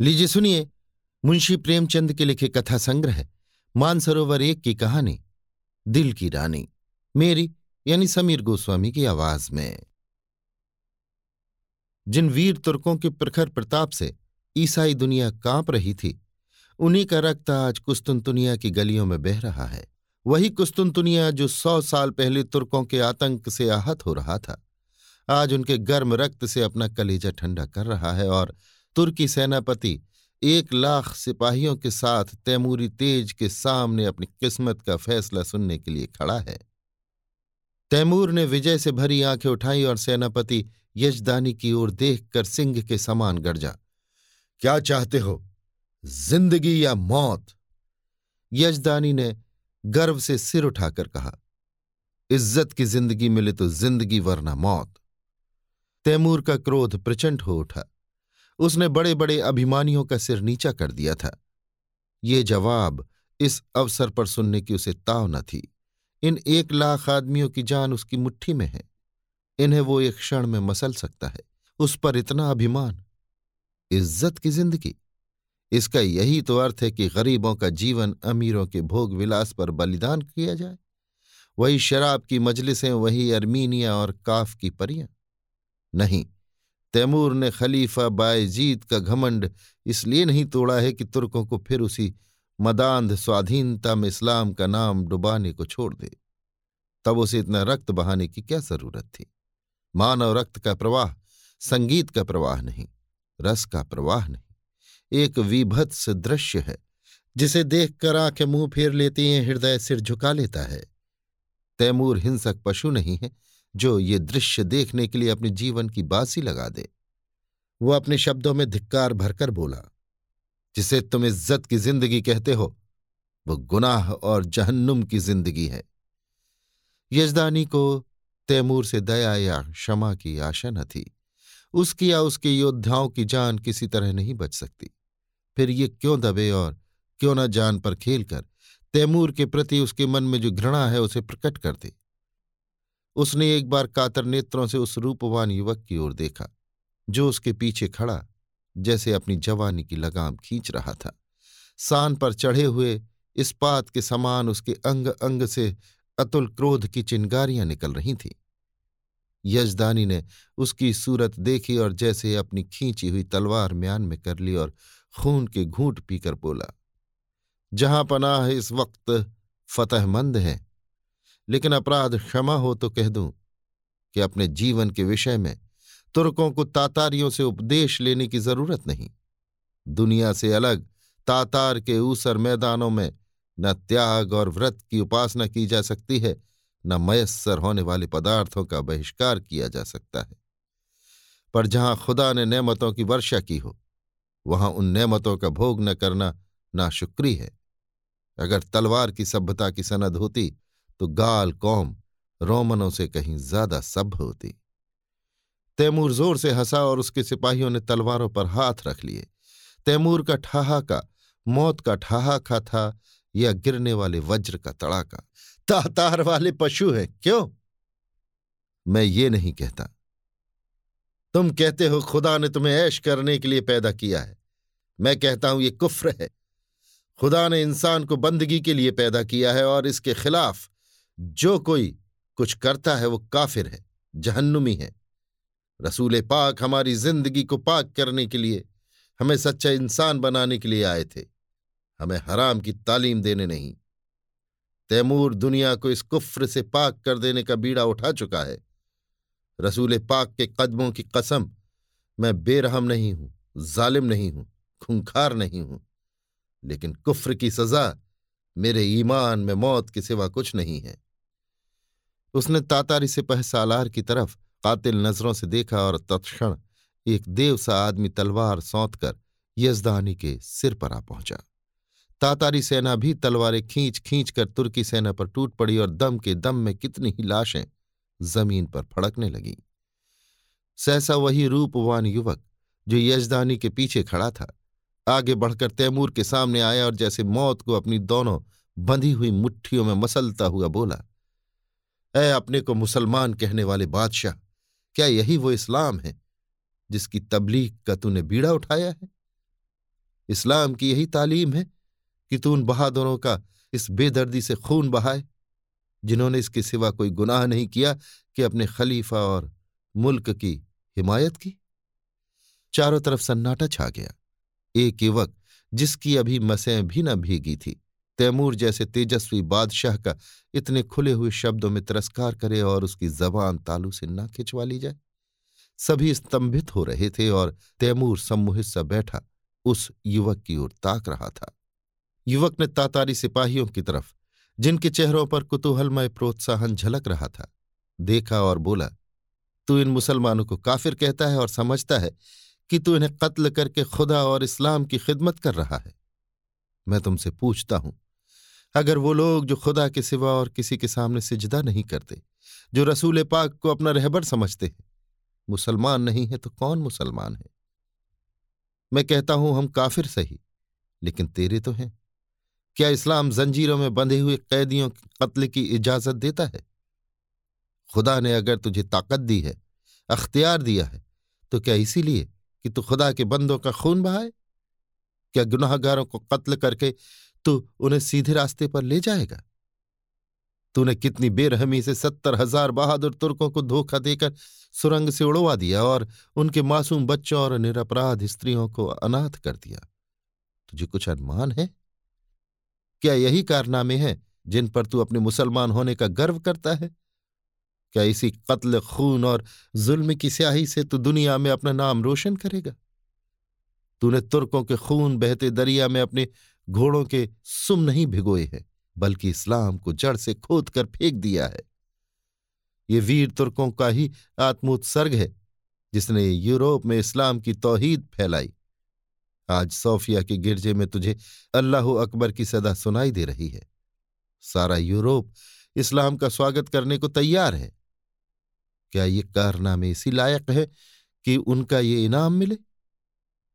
लीजिए सुनिए, मुंशी प्रेमचंद के लिखे कथा संग्रह, मानसरोवर एक की कहानी, दिल की रानी, मेरी, यानी समीर गोस्वामी की आवाज़ में। जिन वीर तुर्कों के प्रखर प्रताप से ईसाई दुनिया काँप रही थी, उन्हीं का रक्त आज कुस्तुनतुनिया की गलियों में बह रहा है। वही कुस्तुनतुनिया जो सौ साल पहले तुर्कों के आतंक से आहत हो रहा था, आज उनके गर्म रक्त से अपना कलेजा ठंडा कर रहा है और तुर्की सेनापति एक लाख सिपाहियों के साथ तैमूरी तेज के सामने अपनी किस्मत का फैसला सुनने के लिए खड़ा है। तैमूर ने विजय से भरी आँखें उठाई और सेनापति यजदानी की ओर देखकर सिंह के समान गर्जा। क्या चाहते हो? ज़िंदगी या मौत? यजदानी ने गर्व से सिर उठाकर कहा, इज़्ज़त की ज़िंदगी मिले तो ज़िंदगी, वरना मौत। तैमूर का क्रोध प्रचंड हो उठा। उसने बड़े बड़े अभिमानियों का सिर नीचा कर दिया था। ये जवाब इस अवसर पर सुनने की उसे ताव न थी। इन एक लाख आदमियों की जान उसकी मुट्ठी में है। इन्हें वो एक क्षण में मसल सकता है। उस पर इतना अभिमान। इज़्ज़त की ज़िंदगी। इसका यही तो अर्थ है कि गरीबों का जीवन अमीरों के भोग विलास पर बलिदान किया जाए। वही शराब की मजलिसें, वही अर्मीनिया और काफ की परियाँ। नहीं तैमूर ने खलीफा बायजीद का घमंड इसलिए नहीं तोड़ा है कि तुर्कों को फिर उसी मदांध स्वाधीनता में इस्लाम का नाम डुबाने को छोड़ दे। तब उसे इतना रक्त बहाने की क्या ज़रूरत थी? मानव रक्त का प्रवाह, संगीत का प्रवाह नहीं, रस का प्रवाह नहीं। एक विभत्स दृश्य है, जिसे देखकर आँखें मुँह फेर लेती हैं, हृदय सिर झुका लेता है। तैमूर हिंसक पशु नहीं है जो ये दृश्य देखने के लिए अपने जीवन की बासी लगा दे। वो अपने शब्दों में धिक्कार भरकर बोला, जिसे तुम इज़्ज़त की ज़िंदगी कहते हो, वो गुनाह और जहन्नुम की ज़िंदगी है। यजदानी को तैमूर से दया या क्षमा की आशा न थी। उसकी या उसके योद्धाओं की जान किसी तरह नहीं बच सकती। फिर ये क्यों दबे और क्यों न जान पर खेलकर तैमूर के प्रति उसके मन में जो घृणा है उसे प्रकट कर दे? उसने एक बार कातर नेत्रों से उस रूपवान युवक की ओर देखा, जो उसके पीछे खड़ा, जैसे अपनी जवानी की लगाम खींच रहा था। सान पर चढ़े हुए इस्पात के समान उसके अंग अंग से अतुल क्रोध की चिंगारियाँ निकल रही थीं। यजदानी ने उसकी सूरत देखी और जैसे अपनी खींची हुई तलवार म्यान में कर ली और खून के घूंट पीकर बोला, जहाँ पनाह इस वक्त फतहमंद है लेकिन अपराध क्षमा हो तो कह दूँ कि अपने जीवन के विषय में तुर्कों को तातारियों से उपदेश लेने की ज़रूरत नहीं। दुनिया से अलग तातार के ऊसर मैदानों में न त्याग और व्रत की उपासना की जा सकती है, न मयस्सर होने वाले पदार्थों का बहिष्कार किया जा सकता है। पर जहाँ खुदा ने नेमतों की वर्षा की हो, वहाँ उन नेमतों का भोग न करना नाशुक्री है। अगर तलवार की सभ्यता की सनद होती तो गाल कौम रोमनों से कहीं ज़्यादा सभ्य होती। तैमूर ज़ोर से हंसा और उसके सिपाहियों ने तलवारों पर हाथ रख लिए। तैमूर का ठहाका, मौत का ठहाका था या गिरने वाले वज्र का तड़ाका। तातार वाले पशु हैं, क्यों? मैं ये नहीं कहता। तुम कहते हो खुदा ने तुम्हें ऐश करने के लिए पैदा किया है। मैं कहता हूँ ये कुफ्र है। खुदा ने इंसान को बंदगी के लिए पैदा किया है और इसके खिलाफ जो कोई कुछ करता है वो काफिर है, जहन्नुमी है। रसूल पाक हमारी ज़िंदगी को पाक करने के लिए, हमें सच्चा इंसान बनाने के लिए आए थे। हमें हराम की तालीम देने नहीं। तैमूर दुनिया को इस कुफ्र से पाक कर देने का बीड़ा उठा चुका है। रसूल पाक के कदमों की कसम, मैं बेरहम नहीं हूँ, जालिम नहीं हूँ, खूंखार नहीं हूँ। लेकिन कुफ्र की सजा मेरे ईमान में मौत के सिवा कुछ नहीं है। उसने तातारी सिपह सालार की तरफ़ कातिल नज़रों से देखा और तत्क्षण एक देव सा आदमी तलवार सौंत कर यजदानी के सिर पर आ पहुँचा। तातारी सेना भी तलवारें खींच खींच कर तुर्की सेना पर टूट पड़ी और दम के दम में कितनी ही लाशें ज़मीन पर फड़कने लगीं। सहसा वही रूपवान युवक जो यजदानी के पीछे खड़ा था, आगे बढ़कर तैमूर के सामने आया और जैसे मौत को अपनी दोनों बंधी हुई मुट्ठियों में मसलता हुआ बोला ऐ अपने को मुसलमान कहने वाले बादशाह, क्या यही वो इस्लाम है, जिसकी तबलीग का तूने बीड़ा उठाया है? इस्लाम की यही तालीम है कि तू उन बहादुरों का इस बेदर्दी से खून बहाए, जिन्होंने इसके सिवा कोई गुनाह नहीं किया कि अपने खलीफा और मुल्क की हिमायत की? चारों तरफ़ सन्नाटा छा गया। एक युवक, जिसकी अभी मसें भी न भीगी थी तैमूर जैसे तेजस्वी बादशाह का इतने खुले हुए शब्दों में तिरस्कार करे और उसकी जबान तालू से ना खिंचवा ली जाए। सभी स्तंभित हो रहे थे और तैमूर सम्मोहित सा बैठा उस युवक की ओर ताक रहा था। युवक ने तातारी सिपाहियों की तरफ़, जिनके चेहरों पर कुतूहलमय प्रोत्साहन झलक रहा था, देखा और बोला, तू इन मुसलमानों को काफिर कहता है और समझता है कि तू इन्हें कत्ल करके खुदा और इस्लाम की खिदमत कर रहा है। मैं तुमसे पूछता हूँ अगर वो लोग जो खुदा के सिवा और किसी के सामने सिजदा नहीं करते, जो रसूल पाक को अपना रहबर समझते हैं, मुसलमान नहीं है तो कौन मुसलमान है? मैं कहता हूँ, हम काफिर सही, लेकिन तेरे तो हैं। क्या इस्लाम जंजीरों में बंधे हुए कैदियों के कत्ल की इजाज़त देता है? खुदा ने अगर तुझे ताकत दी है, अख्तियार दिया है तो क्या इसीलिए कि तू खुदा के बंदों का खून बहाए? क्या गुनाहगारों को कत्ल करके तू उन्हें सीधे रास्ते पर ले जाएगा। तूने कितनी बेरहमी से सत्तर हज़ार बहादुर तुर्कों को धोखा देकर सुरंग से उड़वा दिया और उनके मासूम बच्चों और निरपराध स्त्रियों को अनाथ कर दिया। तुझे कुछ अनुमान है? क्या यही कारनामे हैं जिन पर तू अपने मुसलमान होने का गर्व करता है? क्या इसी कत्ल, खून और जुल्म की स्याही से तू दुनिया में अपना नाम रोशन करेगा? तूने तुर्कों के खून बहते दरिया में अपने घोड़ों के सुम नहीं भिगोए हैं, बल्कि इस्लाम को जड़ से खोद कर फेंक दिया है। ये वीर तुर्कों का ही आत्मोत्सर्ग है, जिसने यूरोप में इस्लाम की तौहीद फैलाई। आज सोफिया के गिरजे में तुझे अल्लाह अकबर की सदा सुनाई दे रही है। सारा यूरोप इस्लाम का स्वागत करने को तैयार है। क्या ये कारनामे इसी लायक है कि उनका ये इनाम मिले?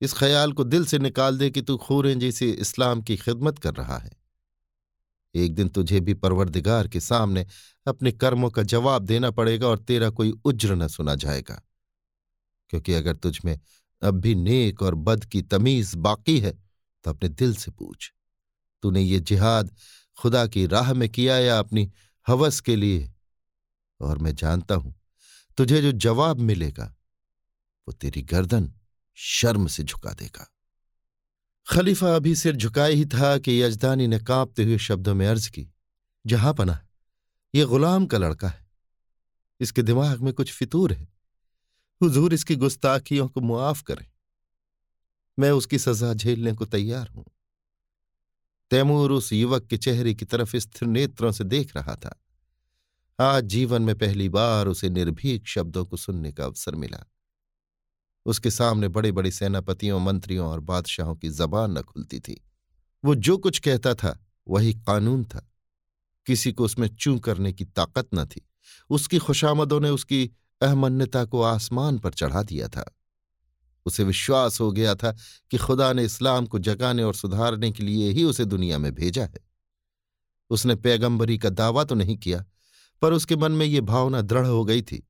इस ख्याल को दिल से निकाल दे कि तू खूरें जैसे इस्लाम की खिदमत कर रहा है। एक दिन तुझे भी परवरदिगार के सामने अपने कर्मों का जवाब देना पड़ेगा और तेरा कोई उज्र न सुना जाएगा। क्योंकि अगर तुझ में अब भी नेक और बद की तमीज बाकी है तो अपने दिल से पूछ, तूने ये जिहाद खुदा की राह में किया या अपनी हवस के लिए? और मैं जानता हूँ, तुझे जो जवाब मिलेगा, वो तेरी गर्दन शर्म से झुका देगा खलीफा अभी सिर झुकाए ही था कि यजदानी ने कांपते हुए शब्दों में अर्ज़ की, जहाँ पना ये गुलाम का लड़का है। इसके दिमाग में कुछ फितूर है। हुजूर इसकी गुस्ताखियों को मुआफ करें। मैं उसकी सजा झेलने को तैयार हूँ। तैमूर उस युवक के चेहरे की तरफ़ स्थिर नेत्रों से देख रहा था। आज जीवन में पहली बार उसे निर्भीक शब्दों को सुनने का अवसर मिला। उसके सामने बड़े बड़े सेनापतियों, मंत्रियों और बादशाहों की जबान न खुलती थी। वो जो कुछ कहता था, वही कानून था। किसी को उसमें चूं करने की ताकत न थी। उसकी खुशामदों ने उसकी अहमन्यता को आसमान पर चढ़ा दिया था। उसे विश्वास हो गया था कि खुदा ने इस्लाम को जगाने और सुधारने के लिए ही उसे दुनिया में भेजा है। उसने पैगंबरी का दावा तो नहीं किया, पर उसके मन में ये भावना दृढ़ हो गई थी।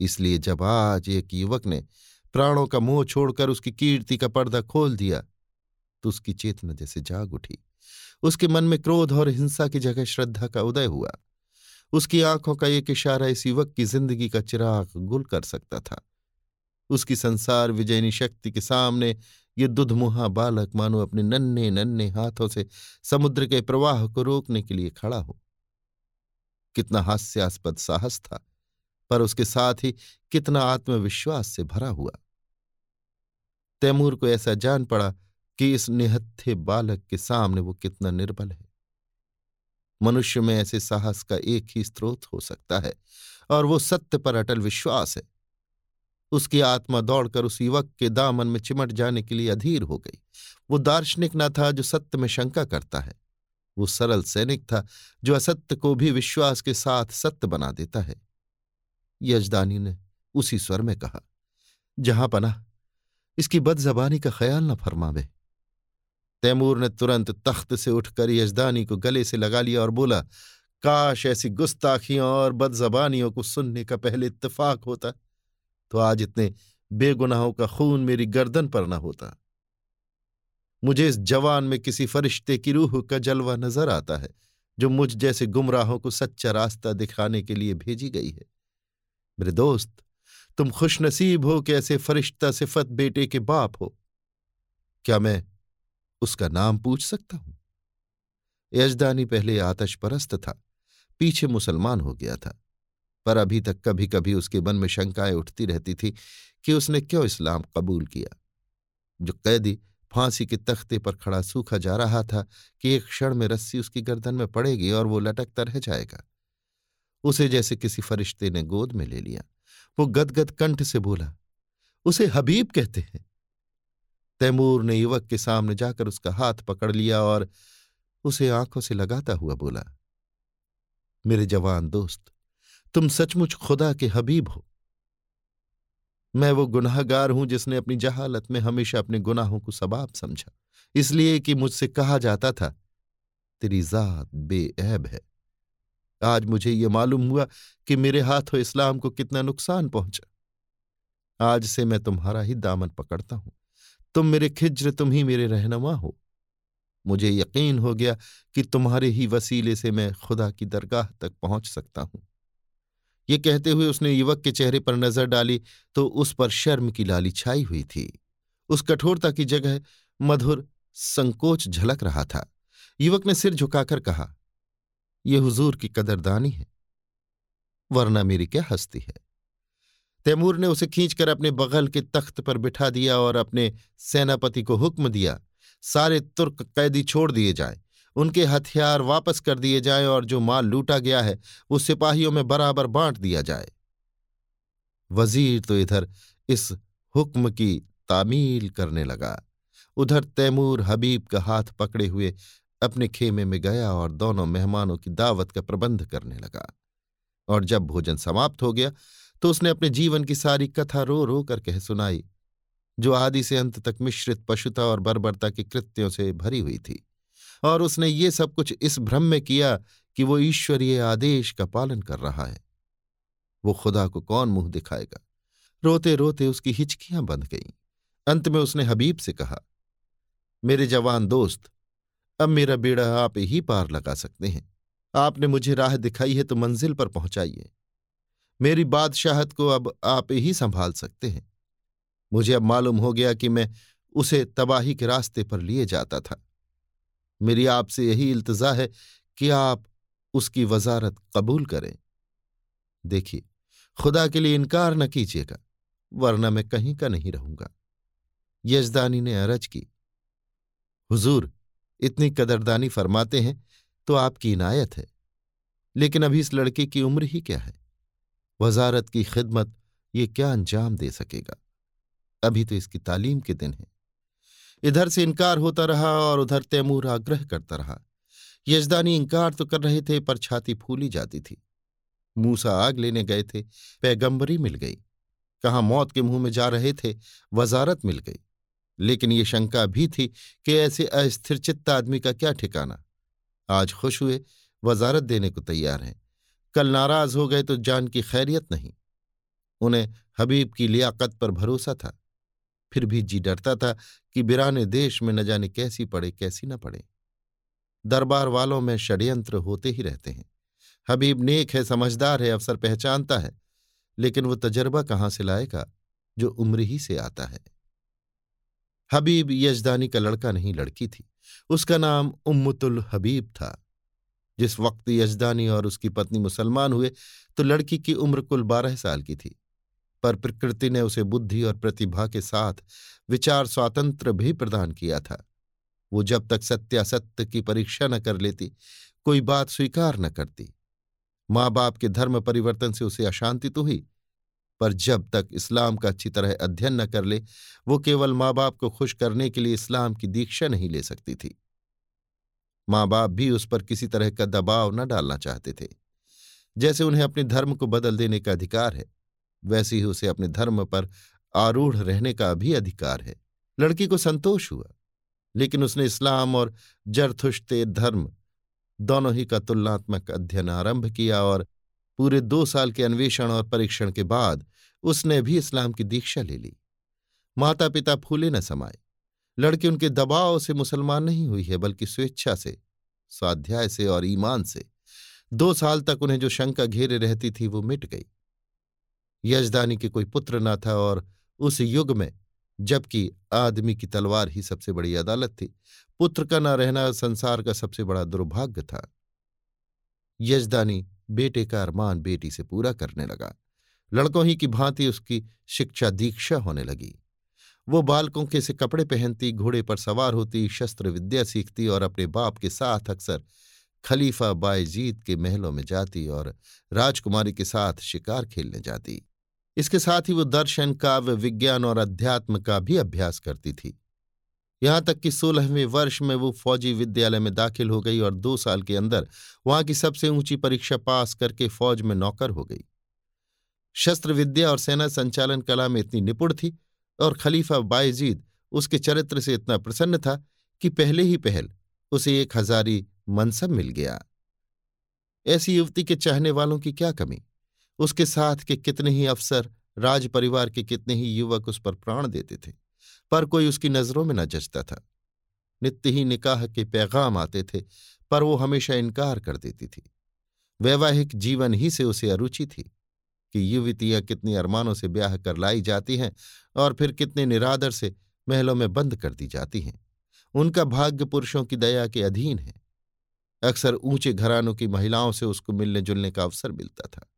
इसलिए जब आज एक युवक ने प्राणों का मोह छोड़कर उसकी कीर्ति का पर्दा खोल दिया तो उसकी चेतना जैसे जाग उठी। उसके मन में क्रोध और हिंसा की जगह श्रद्धा का उदय हुआ। उसकी आँखों का एक इशारा इस युवक की ज़िंदगी का चिराग गुल कर सकता था। उसकी संसार विजयनी शक्ति के सामने ये दुधमुहा बालक मानो अपने नन्हे नन्हे हाथों से समुद्र के प्रवाह को रोकने के लिए खड़ा हो। कितना हास्यास्पद साहस था, पर उसके साथ ही कितना आत्मविश्वास से भरा हुआ। तैमूर को ऐसा जान पड़ा कि इस निहत्थे बालक के सामने वो कितना निर्बल है। मनुष्य में ऐसे साहस का एक ही स्रोत हो सकता है, और वो सत्य पर अटल विश्वास है। उसकी आत्मा दौड़कर उस युवक के दामन में चिमट जाने के लिए अधीर हो गई। वो दार्शनिक न था जो सत्य में शंका करता है। वो सरल सैनिक था जो असत्य को भी विश्वास के साथ सत्य बना देता है। यजदानी ने उसी स्वर में कहा, जहाँ पना इसकी बदजबानी का ख्याल न फरमावे। तैमूर ने तुरंत तख्त से उठकर यजदानी को गले से लगा लिया और बोला, काश ऐसी गुस्ताखियों और बदजबानियों को सुनने का पहले इत्तेफाक होता तो आज इतने बेगुनाहों का खून मेरी गर्दन पर न होता। मुझे इस जवान में किसी फरिश्ते की रूह का जलवा नज़र आता है, जो मुझ जैसे गुमराहों को सच्चा रास्ता दिखाने के लिए भेजी गई है। मेरे दोस्त तुम खुशनसीब हो कि ऐसे फरिश्ता सिफत बेटे के बाप हो। क्या मैं उसका नाम पूछ सकता हूँ? यजदानी पहले आतश परस्त था, पीछे मुसलमान हो गया था, पर अभी तक कभी कभी उसके मन में शंकाएँ उठती रहती थी कि उसने क्यों इस्लाम कबूल किया। जो कैदी फांसी के तख्ते पर खड़ा सूखा जा रहा था कि एक क्षण में रस्सी उसकी गर्दन में पड़ेगी और वो लटकता रह जाएगा। उसे जैसे किसी फरिश्ते ने गोद में ले लिया वो गदगद कंठ से बोला, उसे हबीब कहते हैं। तैमूर ने युवक के सामने जाकर उसका हाथ पकड़ लिया और उसे आँखों से लगाता हुआ बोला, मेरे जवान दोस्त, तुम सचमुच खुदा के हबीब हो। मैं वो गुनाहगार हूँ जिसने अपनी जहालत में हमेशा अपने गुनाहों को सबाब समझा, इसलिए कि मुझसे कहा जाता था, तेरी जात बेऐब है। आज मुझे ये मालूम हुआ कि मेरे हाथों इस्लाम को कितना नुकसान पहुँचा। आज से मैं तुम्हारा ही दामन पकड़ता हूँ। तुम मेरे खिज्र, तुम ही मेरे रहनुमा हो। मुझे यकीन हो गया कि तुम्हारे ही वसीले से मैं खुदा की दरगाह तक पहुँच सकता हूँ। ये कहते हुए उसने युवक के चेहरे पर नज़र डाली तो उस पर शर्म की लाली छाई हुई थी। उस कठोरता की जगह मधुर संकोच झलक रहा था। युवक ने सिर झुकाकर कहा यह हुजूर की कदरदानी है, वरना मेरी क्या हस्ती है? तैमूर ने उसे खींचकर अपने बगल के तख्त पर बिठा दिया और अपने सेनापति को हुक्म दिया, सारे तुर्क कैदी छोड़ दिए जाएँ, उनके हथियार वापस कर दिए जाएँ और जो माल लूटा गया है, वो सिपाहियों में बराबर बांट दिया जाए। वज़ीर तो इधर इस हुक्म की तामील करने लगा, उधर तैमूर हबीब का हाथ पकड़े हुए अपने खेमे में गया और दोनों मेहमानों की दावत का प्रबंध करने लगा। और जब भोजन समाप्त हो गया तो उसने अपने जीवन की सारी कथा रो रो कर कह सुनाई, जो आदि से अंत तक मिश्रित पशुता और बर्बरता के कृत्यों से भरी हुई थी। और उसने ये सब कुछ इस भ्रम में किया कि वो ईश्वरीय आदेश का पालन कर रहा है। वो खुदा को कौन मुँह दिखाएगा? रोते रोते उसकी हिचकियाँ बंध गईं। अंत में उसने हबीब से कहा, मेरे जवान दोस्त अब मेरा बेड़ा आप ही पार लगा सकते हैं। आपने मुझे राह दिखाई है तो मंजिल पर पहुंचाइए। मेरी बादशाहत को अब आप ही संभाल सकते हैं। मुझे अब मालूम हो गया कि मैं उसे तबाही के रास्ते पर लिए जाता था। मेरी आपसे यही इल्तजा है कि आप उसकी वजारत कबूल करें। देखिए, खुदा के लिए इनकार न कीजिएगा, वरना मैं कहीं का नहीं रहूँगा। यजदानी ने अरज की, हुजूर इतनी कदरदानी फरमाते हैं तो आपकी इनायत है। लेकिन अभी इस लड़के की उम्र ही क्या है? वजारत की खिदमत ये क्या अंजाम दे सकेगा? अभी तो इसकी तालीम के दिन है। इधर से इनकार होता रहा और उधर तैमूर आग्रह करता रहा। यजदानी इनकार तो कर रहे थे, पर छाती फूली जाती थी। मूसा आग लेने गए थे, पैगंबरी मिल गई। कहाँ मौत के मुँह में जा रहे थे, वजारत मिल गई। लेकिन ये शंका भी थी कि ऐसे अस्थिरचित्त आदमी का क्या ठिकाना। आज खुश हुए, वजारत देने को तैयार हैं। कल नाराज़ हो गए तो जान की खैरियत नहीं। उन्हें हबीब की लियाकत पर भरोसा था। फिर भी जी डरता था कि बिराने देश में न जाने कैसी पड़े, कैसी न पड़े। दरबार वालों में षड्यंत्र होते ही रहते हैं। हबीब नेक है, समझदार है, अवसर पहचानता है। लेकिन वो तजर्बा कहाँ से लाएगा, जो उम्र ही से आता है? हबीब यजदानी का लड़का नहीं, लड़की थी। उसका नाम उम्मतुल हबीब था। जिस वक्त यजदानी और उसकी पत्नी मुसलमान हुए तो लड़की की उम्र कुल बारह साल की थी। पर प्रकृति ने उसे बुद्धि और प्रतिभा के साथ विचार स्वातंत्र भी प्रदान किया था। वो जब तक सत्यासत्य की परीक्षा न कर लेती, कोई बात स्वीकार न करती। माँ बाप के धर्म परिवर्तन से उसे अशांति तो हुई पर जब तक इस्लाम का अच्छी तरह अध्ययन न कर ले, वो केवल माँ बाप को खुश करने के लिए इस्लाम की दीक्षा नहीं ले सकती थी। माँ बाप भी उस पर किसी तरह का दबाव न डालना चाहते थे। जैसे उन्हें अपने धर्म को बदल देने का अधिकार है, वैसे ही उसे अपने धर्म पर आरूढ़ रहने का भी अधिकार है। लड़की को संतोष हुआ, लेकिन उसने इस्लाम और जरथुश्ते धर्म दोनों ही का तुलनात्मक अध्ययन आरंभ किया और पूरे दो साल के अन्वेषण और परीक्षण के बाद उसने भी इस्लाम की दीक्षा ले ली। माता पिता फूले न समाये। लड़की उनके दबाव से मुसलमान नहीं हुई है, बल्कि स्वेच्छा से, स्वाध्याय से और ईमान से। दो साल तक उन्हें जो शंका घेरे रहती थी, वो मिट गई। यजदानी के कोई पुत्र न था और उस युग में, जबकि आदमी की तलवार ही सबसे बड़ी अदालत थी। पुत्र का न रहना संसार का सबसे बड़ा दुर्भाग्य था। यजदानी बेटे का अरमान बेटी से पूरा करने लगा। लड़कों ही की भांति उसकी शिक्षा दीक्षा होने लगी। वो बालकों के से कपड़े पहनती, घोड़े पर सवार होती, शस्त्र विद्या सीखती और अपने बाप के साथ अक्सर खलीफा बायजीत के महलों में जाती और राजकुमारी के साथ शिकार खेलने जाती। इसके साथ ही वो दर्शन, काव्य, विज्ञान और अध्यात्म का भी अभ्यास करती थी। यहाँ तक कि सोलहवें वर्ष में वो फौजी विद्यालय में दाखिल हो गई और दो साल के अंदर वहाँ की सबसे ऊँची परीक्षा पास करके फौज में नौकर हो गई। शस्त्र विद्या और सेना संचालन कला में इतनी निपुण थी और खलीफा बायजीद उसके चरित्र से इतना प्रसन्न था कि पहले ही पहल उसे एक हजारी मनसब मिल गया। ऐसी युवती के चाहने वालों की क्या कमी? उसके साथ के कितने ही अफसर, राज परिवार के कितने ही युवक उस पर प्राण देते थे। पर कोई उसकी नज़रों में न जचता था। नित्य ही निकाह के पैगाम आते थे, पर वो हमेशा इनकार कर देती थी। वैवाहिक जीवन ही से उसे अरुचि थी कि युवतियाँ कितनी अरमानों से ब्याह कर लाई जाती हैं और फिर कितने निरादर से महलों में बंद कर दी जाती हैं। उनका भाग्य पुरुषों की दया के अधीन है। अक्सर ऊँचे घरानों की महिलाओं से उसको मिलने जुलने का अवसर मिलता था।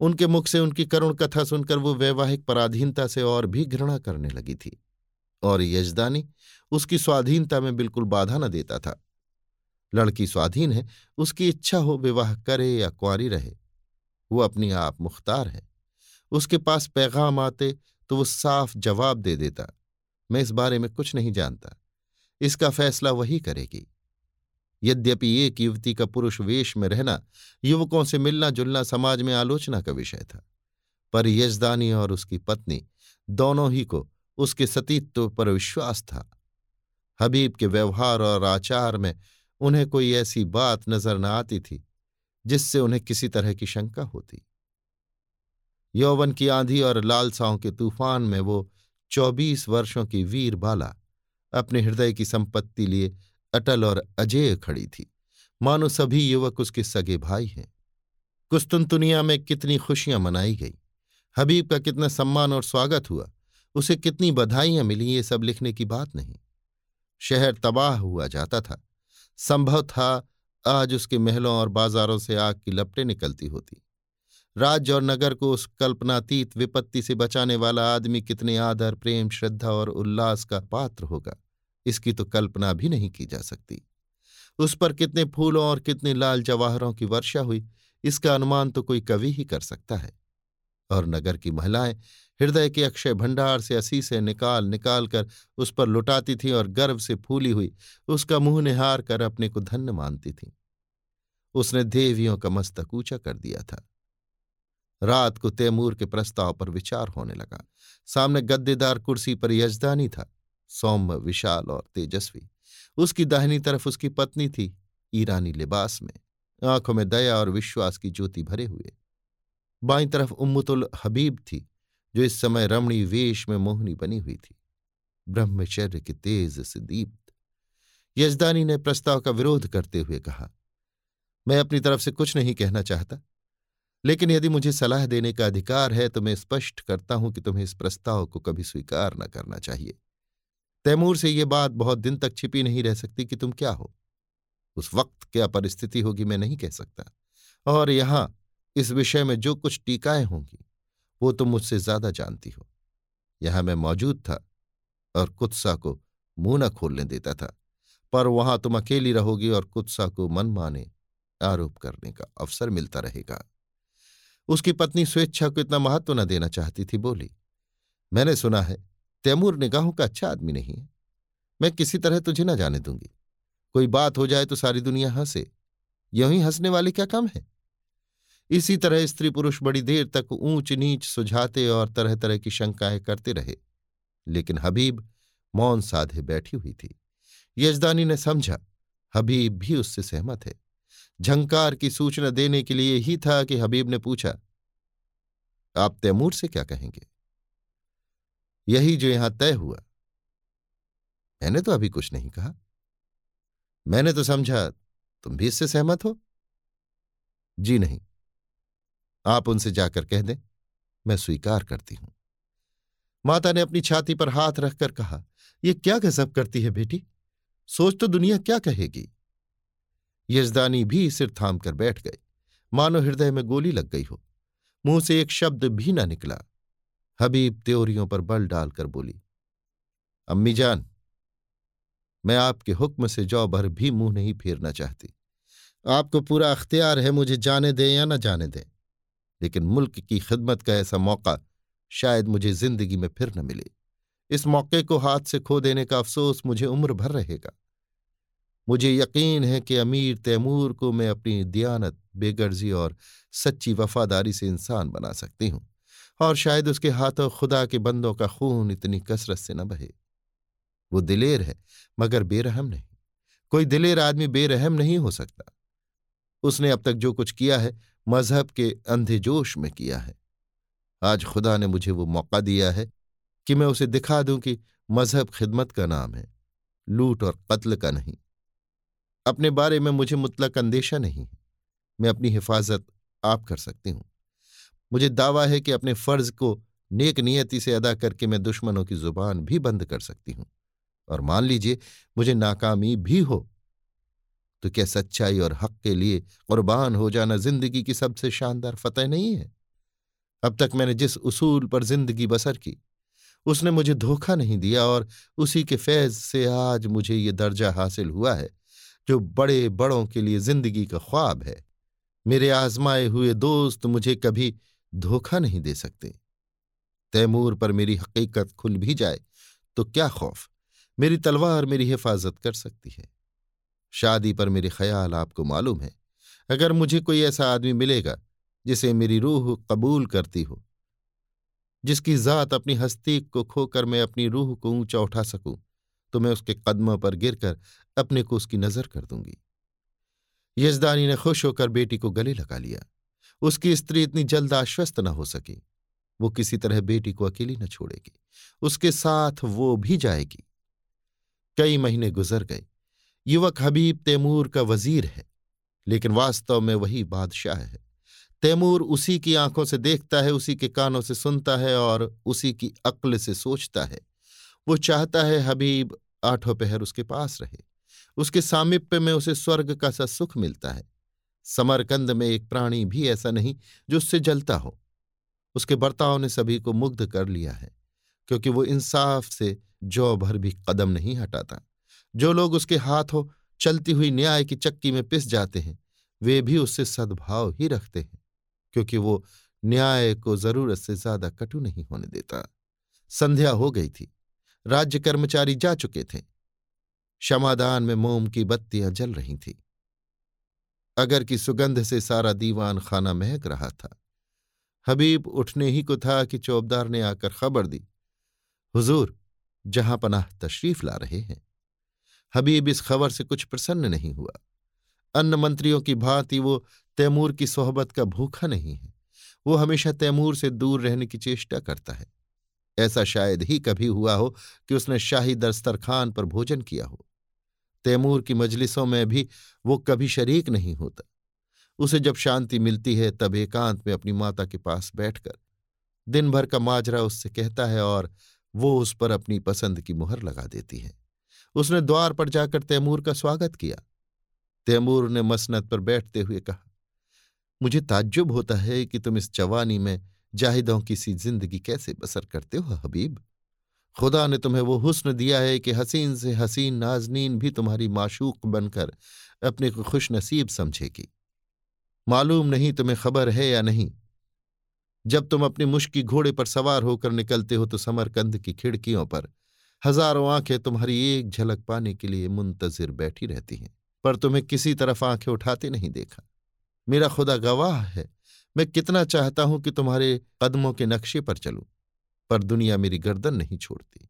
उनके मुख से उनकी करुण कथा सुनकर वो वैवाहिक पराधीनता से और भी घृणा करने लगी थी। और यजदानी उसकी स्वाधीनता में बिल्कुल बाधा न देता था। लड़की स्वाधीन है, उसकी इच्छा हो विवाह करे या कुंवारी रहे, वो अपनी आप मुख्तार है। उसके पास पैगाम आते तो वो साफ़ जवाब दे देता, मैं इस बारे में कुछ नहीं जानता, इसका फैसला वही करेगी। यद्यपि एक युवती का पुरुष वेश में रहना, युवकों से मिलना जुलना समाज में आलोचना का विषय था, पर यजदानी और उसकी पत्नी दोनों ही को उसके सतीत्व पर विश्वास था। हबीब के व्यवहार और आचार में उन्हें कोई ऐसी बात नज़र न आती थी, जिससे उन्हें किसी तरह की शंका होती। यौवन की आंधी और लालसाओं के तूफ़ान में वो चौबीस वर्षों की वीर बाला अपने हृदय की संपत्ति लिए अटल और अजेय खड़ी थी। मानो सभी युवक उसके सगे भाई हैं। कुस्तुनतुनिया में कितनी खुशियाँ मनाई गई। हबीब का कितना सम्मान और स्वागत हुआ। उसे कितनी बधाइयाँ मिली ये सब लिखने की बात नहीं। शहर तबाह हुआ जाता था। संभव था आज उसके महलों और बाजारों से आग की लपटें निकलती होती। राज्य और नगर को उस कल्पनातीत विपत्ति से बचाने वाला आदमी कितने आदर, प्रेम, श्रद्धा और उल्लास का पात्र होगा, इसकी तो कल्पना भी नहीं की जा सकती। उस पर कितने फूलों और कितने लाल जवाहरों की वर्षा हुई, इसका अनुमान तो कोई कवि ही कर सकता है। और नगर की महिलाएँ हृदय के अक्षय भंडार से असी से निकाल निकाल कर उस पर लुटाती थी और गर्व से फूली हुई। उसका मुँह निहार कर अपने को धन्य मानती थी। उसने देवियों का मस्तक ऊँचा कर दिया था। रात को तैमूर के प्रस्ताव पर विचार होने लगा। सामने गद्देदार कुर्सी पर यजदानी था। सौम्य, विशाल और तेजस्वी। उसकी दाहिनी तरफ़ उसकी पत्नी थी, ईरानी लिबास में। आँखों में दया और विश्वास की ज्योति भरे हुए। बाई तरफ़ उम्मुतुल हबीब थी। जो इस समय रमणी वेश में मोहनी बनी हुई थी। ब्रह्मचर्य के तेज से दीप्त। यजदानी ने प्रस्ताव का विरोध करते हुए कहा, मैं अपनी तरफ़ से कुछ नहीं कहना चाहता, लेकिन यदि मुझे सलाह देने का अधिकार है तो मैं स्पष्ट करता हूँ कि तुम्हें इस प्रस्ताव को कभी स्वीकार न करना चाहिए। तैमूर से ये बात बहुत दिन तक छिपी नहीं रह सकती कि तुम क्या हो। उस वक्त क्या परिस्थिति होगी मैं नहीं कह सकता। और यहाँ इस विषय में जो कुछ टीकाएँ होंगी वो तुम मुझसे ज़्यादा जानती हो। यहाँ मैं मौजूद था और कुत्सा को मुँह न खोलने देता था, पर वहाँ तुम अकेली रहोगी और कुत्सा को मन माने आरोप करने का अवसर मिलता रहेगा। उसकी पत्नी स्वेच्छा को इतना महत्व न देना चाहती थी, बोली, मैंने सुना है, तैमूर निगाहों का अच्छा आदमी नहीं है। मैं किसी तरह तुझे न जाने दूँगी। कोई बात हो जाए तो सारी दुनिया हंसे। यूँ ही हंसने वाले क्या कम है? इसी तरह स्त्री पुरुष बड़ी देर तक ऊंच नीच सुझाते और तरह तरह की शंकाएँ करते रहे। लेकिन हबीब मौन साधे बैठी हुई थी। यजदानी ने समझा, हबीब भी उससे सहमत है। झंकार की सूचना देने के लिए ही था कि हबीब ने पूछा, आप तैमूर से क्या कहेंगे? यही जो यहाँ तय हुआ। मैंने तो अभी कुछ नहीं कहा। मैंने तो समझा, तुम भी इससे सहमत हो? जी नहीं। आप उनसे जाकर कह दें, मैं स्वीकार करती हूँ। माता ने अपनी छाती पर हाथ रखकर कहा यह क्या गजब करती है बेटी? सोच तो दुनिया क्या कहेगी? यजदानी भी सिर थाम कर बैठ गए। मानो हृदय में गोली लग गई हो। मुँह से एक शब्द भी ना निकला। हबीब त्योरियों पर बल डालकर बोली, अम्मी जान, मैं आपके हुक्म से जौ भर भी मुँह नहीं फेरना चाहती। आपको पूरा अख्तियार है मुझे जाने दें या ना जाने दें। लेकिन मुल्क की खिदमत का ऐसा मौका शायद मुझे ज़िंदगी में फिर न मिले। इस मौके को हाथ से खो देने का अफसोस मुझे उम्र भर रहेगा। मुझे यकीन है कि अमीर तैमूर को मैं अपनी दियानत, बेगर्जी और सच्ची वफादारी से इंसान बना सकती हूँ और शायद उसके हाथों खुदा के बंदों का खून इतनी कसरत से न बहे। वो दिलेर है, मगर बेरहम नहीं। कोई दिलेर आदमी बेरहम नहीं हो सकता। उसने अब तक जो कुछ किया है मज़हब के अंधे जोश में किया है। आज खुदा ने मुझे वो मौका दिया है कि मैं उसे दिखा दूँ कि मज़हब खिदमत का नाम है, लूट और कत्ल का नहीं। अपने बारे में मुझे मुतलक अंदेशा नहीं है। मैं अपनी हिफाजत आप कर सकती हूँ। मुझे दावा है कि अपने फ़र्ज़ को नेक नियति से अदा करके मैं दुश्मनों की ज़ुबान भी बंद कर सकती हूँ। और मान लीजिए, मुझे नाकामी भी हो तो क्या सच्चाई और हक के लिए कुर्बान हो जाना ज़िंदगी की सबसे शानदार फतेह नहीं है। अब तक मैंने जिस उसूल पर ज़िंदगी बसर की, उसने मुझे धोखा नहीं दिया और उसी के फैज से आज मुझे ये दर्जा हासिल हुआ है, जो बड़े बड़ों के लिए ज़िंदगी का ख्वाब है। मेरे आजमाए हुए दोस्त मुझे कभी धोखा नहीं दे सकते। तैमूर पर मेरी हकीकत खुल भी जाए तो क्या खौफ? मेरी तलवार मेरी हिफाजत कर सकती है। शादी पर मेरे ख्याल आपको मालूम है। अगर मुझे कोई ऐसा आदमी मिलेगा, जिसे मेरी रूह कबूल करती हो, जिसकी जात अपनी हस्ती को खोकर मैं अपनी रूह को ऊँचा उठा सकूँ तो मैं उसके कदमों पर गिरकर अपने को उसकी नज़र कर दूँगी। यजदानी ने खुश होकर बेटी को गले लगा लिया। उसकी स्त्री इतनी जल्द आश्वस्त न हो सकी। वो किसी तरह बेटी को अकेली न छोड़ेगी। उसके साथ वो भी जाएगी। कई महीने गुजर गए। युवक हबीब तैमूर का वज़ीर है, लेकिन वास्तव में वही बादशाह है। तैमूर उसी की आँखों से देखता है, उसी के कानों से सुनता है और उसी की अक्ल से सोचता है। वो चाहता है हबीब आठों पहर उसके पास रहे। उसके सामिप्य में उसे स्वर्ग का सा सुख मिलता है। समरकंद में एक प्राणी भी ऐसा नहीं जो उससे जलता हो। उसके बर्ताव ने सभी को मुग्ध कर लिया है, क्योंकि वो इंसाफ से जौ भर भी कदम नहीं हटाता। जो लोग उसके हाथों चलती हुई न्याय की चक्की में पिस जाते हैं, वे भी उससे सद्भाव ही रखते हैं, क्योंकि वो न्याय को ज़रूरत से ज़्यादा कटु नहीं होने देता। संध्या हो गई थी, राज्य कर्मचारी जा चुके थे। क्षमादान में मोम की बत्तियाँ जल रही थी। अगर की सुगंध से सारा दीवान खाना महक रहा था। हबीब उठने ही को था कि चौबदार ने आकर खबर दी, हुजूर, जहाँ पनाह तशरीफ़ ला रहे हैं। हबीब इस खबर से कुछ प्रसन्न नहीं हुआ। अन्न मंत्रियों की भांति वो तैमूर की सोहबत का भूखा नहीं है। वो हमेशा तैमूर से दूर रहने की चेष्टा करता है। ऐसा शायद ही कभी हुआ हो कि उसने शाही दस्तरखान पर भोजन किया हो। तैमूर की मजलिसों में भी वो कभी शरीक नहीं होता। उसे जब शांति मिलती है, तब एकांत में अपनी माता के पास बैठकर दिन भर का माजरा उससे कहता है और वो उस पर अपनी पसंद की मुहर लगा देती है। उसने द्वार पर जाकर तैमूर का स्वागत किया। तैमूर ने मसनत पर बैठते हुए कहा, मुझे ताज्जुब होता है कि तुम इस जवानी में जाहिदों की सी ज़िंदगी कैसे बसर करते हो, हबीब। खुदा ने तुम्हें वो हुस्न दिया है कि हसीन से हसीन नाजनीन भी तुम्हारी माशूक बनकर अपने को खुश नसीब समझेगी। मालूम नहीं तुम्हें खबर है या नहीं। जब तुम अपने मुश्की घोड़े पर सवार होकर निकलते हो तो समरकंद की खिड़कियों पर हज़ारों आँखें तुम्हारी एक झलक पाने के लिए मुंतजिर बैठी रहती हैं, पर तुम्हें किसी तरफ़ आँखें उठाते नहीं देखा। मेरा खुदा गवाह है, मैं कितना चाहता हूँ कि तुम्हारे कदमों के नक्शे पर चलूँ, पर दुनिया मेरी गर्दन नहीं छोड़ती।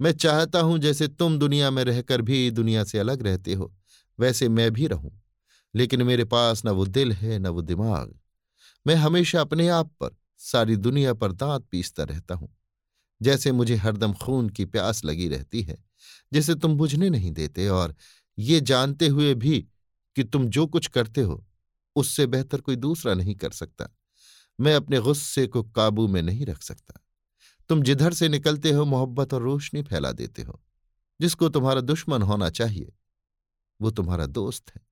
मैं चाहता हूँ जैसे तुम दुनिया में रहकर भी दुनिया से अलग रहते हो, वैसे मैं भी रहूँ, लेकिन मेरे पास न वो दिल है, न वो दिमाग। मैं हमेशा अपने आप पर, सारी दुनिया पर दांत पीसता रहता हूँ। जैसे मुझे हरदम खून की प्यास लगी रहती है, जिसे तुम बुझने नहीं देते और ये जानते हुए भी कि तुम जो कुछ करते हो, उससे बेहतर कोई दूसरा नहीं कर सकता। मैं अपने गुस्से को काबू में नहीं रख सकता। तुम जिधर से निकलते हो, मोहब्बत और रोशनी फैला देते हो। जिसको तुम्हारा दुश्मन होना चाहिए, वो तुम्हारा दोस्त है।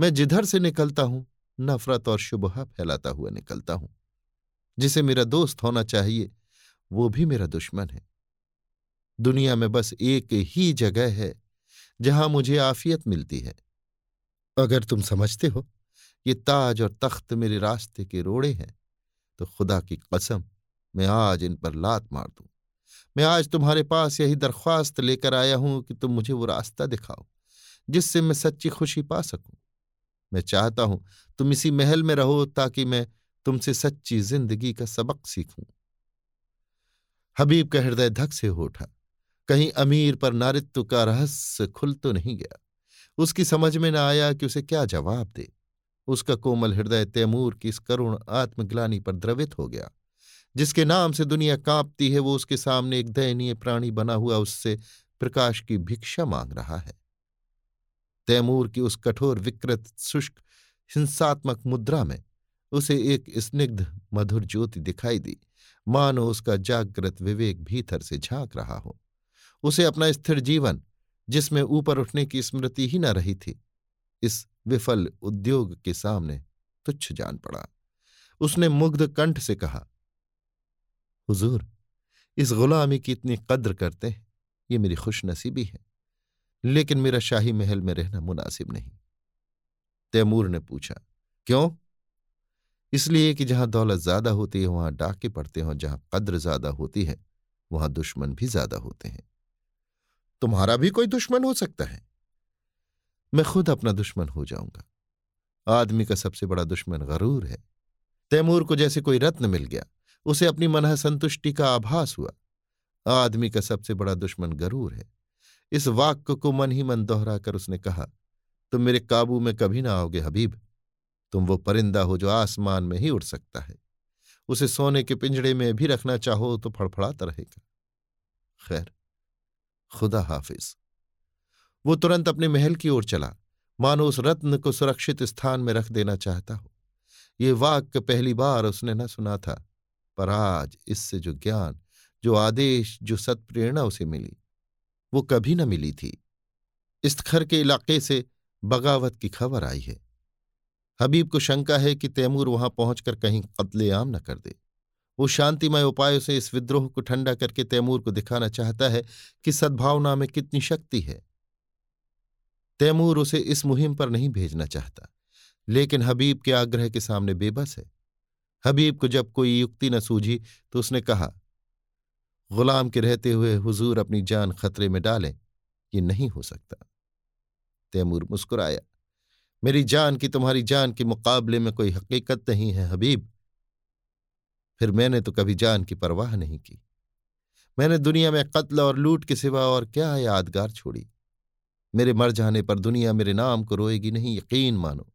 मैं जिधर से निकलता हूँ, नफरत और शुबहा फैलाता हुआ निकलता हूँ। जिसे मेरा दोस्त होना चाहिए वो भी मेरा दुश्मन है। दुनिया में बस एक ही जगह है, जहाँ मुझे आफियत मिलती है। अगर तुम समझते हो ये ताज और तख्त मेरे रास्ते के रोड़े हैं तो खुदा की कसम, मैं आज इन पर लात मार दूँ। मैं आज तुम्हारे पास यही दरख्वास्त लेकर आया हूँ कि तुम मुझे वो रास्ता दिखाओ, जिससे मैं सच्ची खुशी पा सकूँ। मैं चाहता हूँ तुम इसी महल में रहो ताकि मैं तुमसे सच्ची ज़िंदगी का सबक सीखूं। हबीब का हृदय धक से हो उठा। कहीं अमीर पर नारित्व का रहस्य खुल तो नहीं गया। उसकी समझ में न आया कि उसे क्या जवाब दे। उसका कोमल हृदय तैमूर की इस करुण आत्मग्लानी पर द्रवित हो गया। जिसके नाम से दुनिया कांपती है, वो उसके सामने एक दयनीय प्राणी बना हुआ उससे प्रकाश की भिक्षा मांग रहा है। तैमूर की उस कठोर, विकृत, शुष्क, हिंसात्मक मुद्रा में उसे एक स्निग्ध, मधुर ज्योति दिखाई दी। मानो उसका जागृत विवेक भीतर से झाँक रहा हो। उसे अपना स्थिर जीवन, जिसमें ऊपर उठने की स्मृति ही न रही थी, इस विफल उद्योग के सामने तुच्छ जान पड़ा। उसने मुग्ध कंठ से कहा, हुजूर, इस गुलामी की इतनी कद्र करते हैं, ये मेरी खुशनसीबी है, लेकिन मेरा शाही महल में रहना मुनासिब नहीं। तैमूर ने पूछा, क्यों? इसलिए कि जहाँ दौलत ज़्यादा होती है, वहाँ डाके पड़ते हैं जहाँ कद्र ज़्यादा होती है, वहाँ दुश्मन भी ज़्यादा होते हैं। तुम्हारा भी कोई दुश्मन हो सकता है। मैं खुद अपना दुश्मन हो जाऊँगा। आदमी का सबसे बड़ा दुश्मन गरूर है। तैमूर को जैसे कोई रत्न मिल गया, उसे अपनी मनह संतुष्टि का आभास हुआ। आदमी का सबसे बड़ा दुश्मन गरूर है। इस वाक्य को मन ही मन दोहरा कर उसने कहा, तुम मेरे काबू में कभी ना आओगे हबीब। तुम वो परिंदा हो जो आसमान में ही उड़ सकता है। उसे सोने के पिंजड़े में भी रखना चाहो तो फड़फड़ाता रहेगा। खैर, खुदा हाफिज। वो तुरंत अपने महल की ओर चला। मानो उस रत्न को सुरक्षित स्थान में रख देना चाहता हो। ये वाक्य पहली बार उसने न सुना था, पर आज इससे जो ज्ञान, जो आदेश, जो सत्प्रेरणा उसे मिली, वो कभी न मिली थी। इस्तखर के इलाके से बगावत की खबर आई है। हबीब को शंका है कि तैमूर वहाँ पहुंचकर कहीं कत्लेआम न कर दे। वो शांतिमय उपायों से इस विद्रोह को ठंडा करके तैमूर को दिखाना चाहता है कि सद्भावना में कितनी शक्ति है। तैमूर उसे इस मुहिम पर नहीं भेजना चाहता, लेकिन हबीब के आग्रह के सामने बेबस है। हबीब को जब कोई युक्ति न सूझी तो उसने कहा, गुलाम के रहते हुए हुजूर अपनी जान खतरे में डालें, ये नहीं हो सकता। तैमूर मुस्कुराया। मेरी जान की तुम्हारी जान के मुकाबले में कोई हकीकत नहीं है, हबीब। फिर मैंने तो कभी जान की परवाह नहीं की। मैंने दुनिया में कत्ल और लूट के सिवा और क्या यादगार छोड़ी। मेरे मर जाने पर दुनिया मेरे नाम को रोएगी नहीं, यकीन मानो।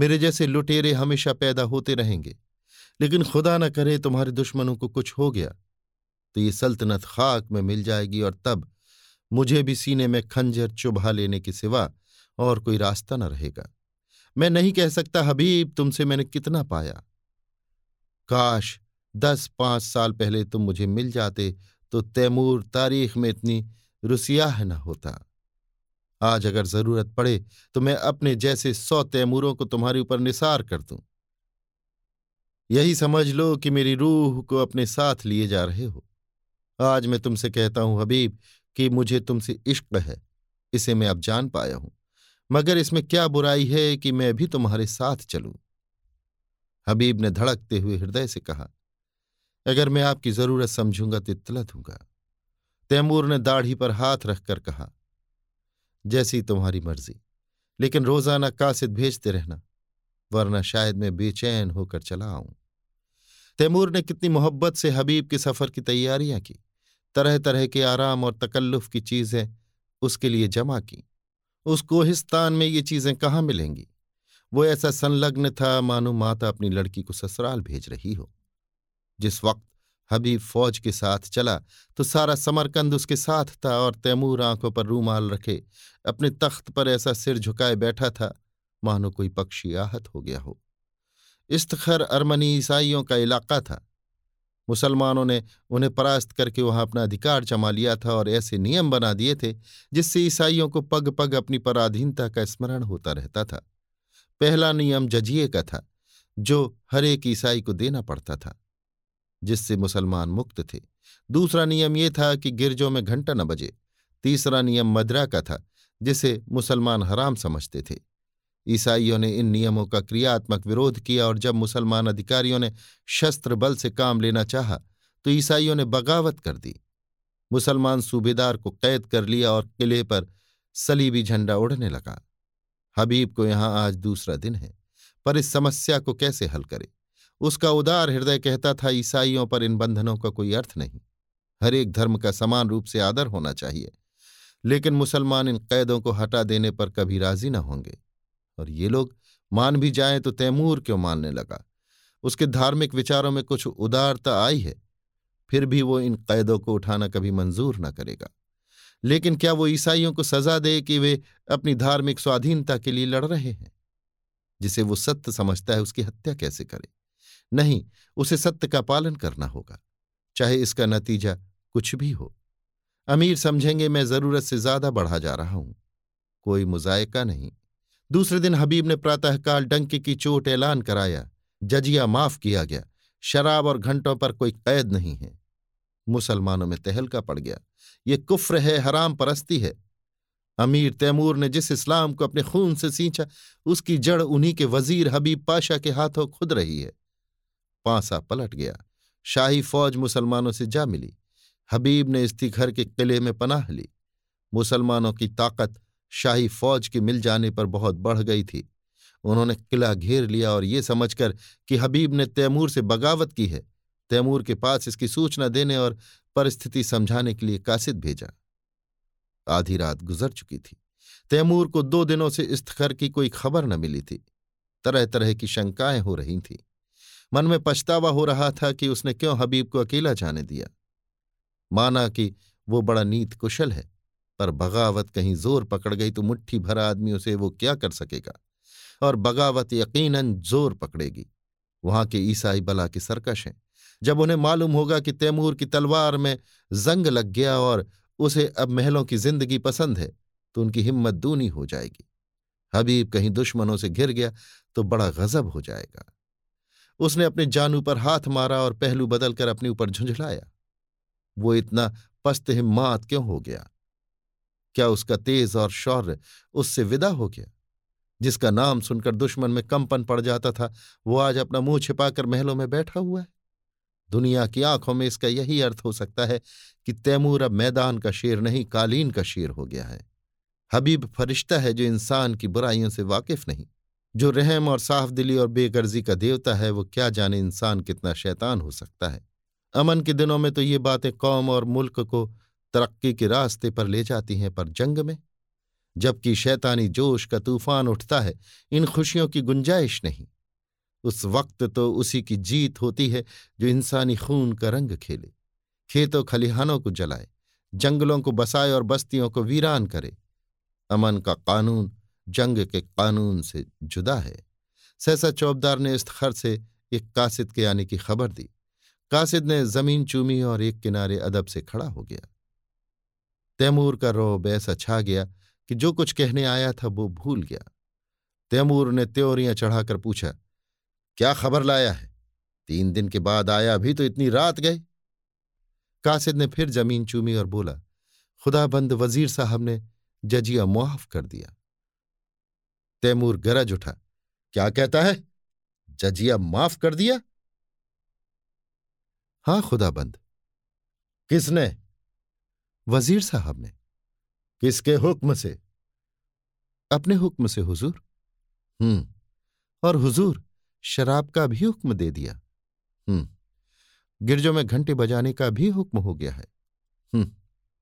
मेरे जैसे लुटेरे हमेशा पैदा होते रहेंगे। लेकिन खुदा न करे तुम्हारे दुश्मनों को कुछ हो गया तो ये सल्तनत खाक में मिल जाएगी और तब मुझे भी सीने में खंजर चुभा लेने के सिवा और कोई रास्ता न रहेगा। मैं नहीं कह सकता, हबीब, तुमसे मैंने कितना पाया? काश दस पाँच साल पहले तुम मुझे मिल जाते तो तैमूर तारीख में इतनी रुसियाह न होता। आज अगर ज़रूरत पड़े तो मैं अपने जैसे सौ तैमूरों को तुम्हारे ऊपर निसार कर दूँ। यही समझ लो कि मेरी रूह को अपने साथ लिए जा रहे हो। आज मैं तुमसे कहता हूँ, हबीब, कि मुझे तुमसे इश्क है, इसे मैं अब जान पाया हूँ। मगर इसमें क्या बुराई है कि मैं भी तुम्हारे साथ चलूँ? हबीब ने धड़कते हुए हृदय से कहा, अगर मैं आपकी ज़रूरत समझूँगा तो इतला दूँगा। तैमूर ने दाढ़ी पर हाथ रखकर कहा, जैसी तुम्हारी मर्ज़ी, लेकिन रोज़ाना कासिद भेजते रहना, वरना शायद मैं बेचैन होकर चला आऊँ। तैमूर ने कितनी मोहब्बत से हबीब के सफ़र की तैयारियाँ की तरह तरह के आराम और तकल्लुफ की चीज़ें उसके लिए जमा की। उस कोहिस्तान में ये चीज़ें कहाँ मिलेंगी? वो ऐसा संलग्न था मानो माता अपनी लड़की को ससुराल भेज रही हो। जिस वक्त हबीब फौज के साथ चला तो सारा समरकंद उसके साथ था और तैमूर आँखों पर रूमाल रखे, अपने तख्त पर ऐसा सिर झुकाए बैठा था, मानो कोई पक्षी आहत हो गया हो। इस्तखर अरमनी ईसाइयों का इलाका था। मुसलमानों ने उन्हें परास्त करके वहाँ अपना अधिकार जमा लिया था और ऐसे नियम बना दिए थे, जिससे ईसाइयों को पग पग अपनी पराधीनता का स्मरण होता रहता था। पहला नियम जजिए का था, जो हर एक ईसाई को देना पड़ता था, जिससे मुसलमान मुक्त थे। दूसरा नियम ये था कि गिरजों में घंटा न बजे। तीसरा नियम मदरा का था, जिसे मुसलमान हराम समझते थे। ईसाइयों ने इन नियमों का क्रियात्मक विरोध किया और जब मुसलमान अधिकारियों ने शस्त्र बल से काम लेना चाहा तो ईसाइयों ने बगावत कर दी। मुसलमान सूबेदार को कैद कर लिया और किले पर सलीबी झंडा उड़ने लगा। हबीब को यहाँ आज दूसरा दिन है, पर इस समस्या को कैसे हल करे? उसका उदार हृदय कहता था, ईसाइयों पर इन बंधनों का कोई अर्थ नहीं। हर एक धर्म का समान रूप से आदर होना चाहिए, लेकिन मुसलमान इन कैदों को हटा देने पर कभी राज़ी न होंगे। और ये लोग मान भी जाएँ तो तैमूर क्यों मानने लगा? उसके धार्मिक विचारों में कुछ उदारता आई है। फिर भी वो इन कैदों को उठाना कभी मंजूर न करेगा। लेकिन क्या वो ईसाइयों को सजा दे कि वे अपनी धार्मिक स्वाधीनता के लिए लड़ रहे हैं? जिसे वो सत्य समझता है, उसकी हत्या कैसे करे? नहीं, उसे सत्य का पालन करना होगा, चाहे इसका नतीजा कुछ भी हो। अमीर समझेंगे, मैं ज़रूरत से ज़्यादा बढ़ा जा रहा हूँ। कोई मुजायका नहीं। दूसरे दिन हबीब ने प्रातःकाल डंके की चोट ऐलान कराया। जजिया माफ़ किया गया। शराब और घंटों पर कोई कैद नहीं है। मुसलमानों में तहलका पड़ गया। ये कुफ्र है, हराम परस्ती है। अमीर तैमूर ने जिस इस्लाम को अपने खून से सींचा, उसकी जड़ उन्हीं के वज़ीर हबीब पाशा के हाथों खुद रही है। पांसा पलट गया। शाही फौज मुसलमानों से जा मिली। हबीब ने इस्तीघर के किले में पनाह ली। मुसलमानों की ताकत शाही फौज के मिल जाने पर बहुत बढ़ गई थी। उन्होंने किला घेर लिया और ये समझकर कि हबीब ने तैमूर से बगावत की है। तैमूर के पास इसकी सूचना देने और परिस्थिति समझाने के लिए कासिद भेजा। आधी रात गुजर चुकी थी। तैमूर को दो दिनों से इस्तखर की कोई खबर न मिली थी। तरह तरह की शंकाएँ हो रही थीं। मन में पछतावा हो रहा था कि उसने क्यों हबीब को अकेला जाने दिया। माना कि वो बड़ा नीत कुशल है। पर बगावत कहीं ज़ोर पकड़ गई तो मुट्ठी भर आदमी उसे वो क्या कर सकेगा? और बगावत यकीनन ज़ोर पकड़ेगी। वहाँ के ईसाई बला के सरकश हैं। जब उन्हें मालूम होगा कि तैमूर की तलवार में जंग लग गया और उसे अब महलों की ज़िंदगी पसंद है तो उनकी हिम्मत दूनी हो जाएगी। हबीब कहीं दुश्मनों से घिर गया तो बड़ा गजब हो जाएगा। उसने अपने जानू पर हाथ मारा और पहलू बदलकर अपने ऊपर झुंझलाया। वो इतना पस्त हिम्मात क्यों हो गया? क्या उसका तेज और शौर्य उससे विदा हो गया? जिसका नाम सुनकर दुश्मन में कंपन पड़ जाता था, वो आज अपना मुँह छिपाकर महलों में बैठा हुआ है। दुनिया की आँखों में इसका यही अर्थ हो सकता है कि तैमूर अब मैदान का शेर नहीं, कालीन का शेर हो गया है। हबीब फरिश्ता है जो इंसान की बुराइयों से वाकिफ नहीं। जो रहम और साफ़ दिली और बेगर्जी का देवता है, वो क्या जाने इंसान कितना शैतान हो सकता है। अमन के दिनों में तो ये बातें कौम और मुल्क को तरक्की के रास्ते पर ले जाती हैं, पर जंग में? जबकि शैतानी जोश का तूफ़ान उठता है, इन खुशियों की गुंजाइश नहीं। उस वक्त तो उसी की जीत होती है, जो इंसानी खून का रंग खेले। खेतों खलिहानों को जलाए, जंगलों को बसाए और बस्तियों को वीरान करे। अमन का कानून जंग के कानून से जुदा है। सहसा चौबदार ने इस खर से एक कासिद के आने की खबर दी। कासिद ने ज़मीन चूमी और एक किनारे अदब से खड़ा हो गया। तैमूर का रोब ऐसा छा गया कि जो कुछ कहने आया था वो भूल गया। तैमूर ने त्योरियाँ चढ़ाकर पूछा, क्या खबर लाया है? तीन दिन के बाद आया अभी तो इतनी रात गए कासिद ने फिर ज़मीन चूमी और बोला, खुदाबंद वज़ीर साहब ने जजिया मुआफ कर दिया। तैमूर गरज उठा, क्या कहता है? जजिया माफ़ कर दिया? हाँ खुदाबंद। किसने? वज़ीर साहब ने। किसके हुक्म से? अपने हुक्म से, हुजूर। हम्म और हुजूर, शराब का भी हुक्म दे दिया। हम्म गिरजों में घंटे बजाने का भी हुक्म हो गया है। हम्म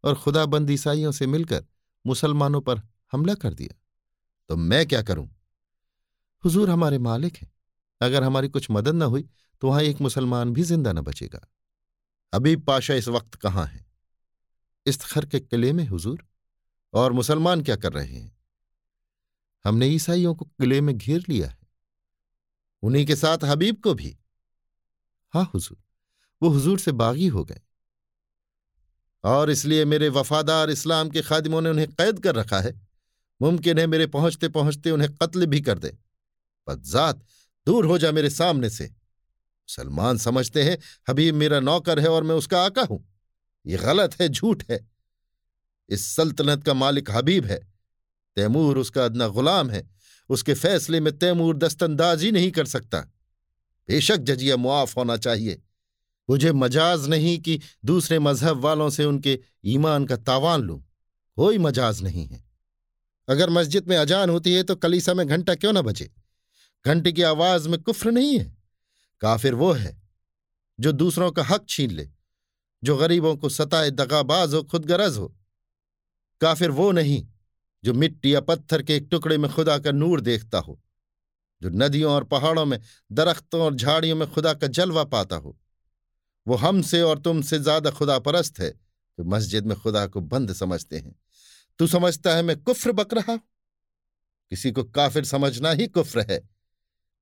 और खुदाबंद ईसाइयों से मिलकर मुसलमानों पर हमला कर दिया। तो मैं क्या करूँ? हुजूर हमारे मालिक हैं। अगर हमारी कुछ मदद न हुई तो वहाँ एक मुसलमान भी ज़िंदा न बचेगा। अभी पाशा इस वक्त कहाँ है? इस्तखर के किले में, हुजूर? और मुसलमान क्या कर रहे हैं? हमने ईसाइयों को किले में घेर लिया है। उन्हीं के साथ हबीब को भी। हाँ हुजूर, वो हुजूर से बागी हो गए। और इसलिए मेरे वफादार इस्लाम के खादिमों ने उन्हें कैद कर रखा है। मुमकिन है मेरे पहुँचते पहुँचते उन्हें कत्ल भी कर दे। बदजात दूर हो जा मेरे सामने से। सलमान समझते हैं, हबीब मेरा नौकर है और मैं उसका आका हूँ। ये गलत है, झूठ है। इस सल्तनत का मालिक हबीब है। तैमूर उसका अदना गुलाम है। उसके फैसले में तैमूर दस्तंदाजी नहीं कर सकता। बेशक जजिया मुआफ होना चाहिए। मुझे मजाज नहीं कि दूसरे मज़हब वालों से उनके ईमान का तावान लूँ। कोई मजाज नहीं है। अगर मस्जिद में अजान होती है तो कलीसा में घंटा क्यों ना बजे? घंटे की आवाज़ में कुफ्र नहीं है। काफिर वो है जो दूसरों का हक छीन ले। जो गरीबों को सताए दगाबाज हो खुद गरज हो। काफिर वो नहीं जो मिट्टी या पत्थर के एक टुकड़े में खुदा का नूर देखता हो, जो नदियों और पहाड़ों में, दरख्तों और झाड़ियों में खुदा का जलवा पाता हो। वो हमसे और तुमसे ज़्यादा खुदा परस्त है, जो मस्जिद में खुदा को बंद समझते हैं। तू समझता है मैं कुफ्र बक रहा किसी को काफिर समझना ही कुफ्र है।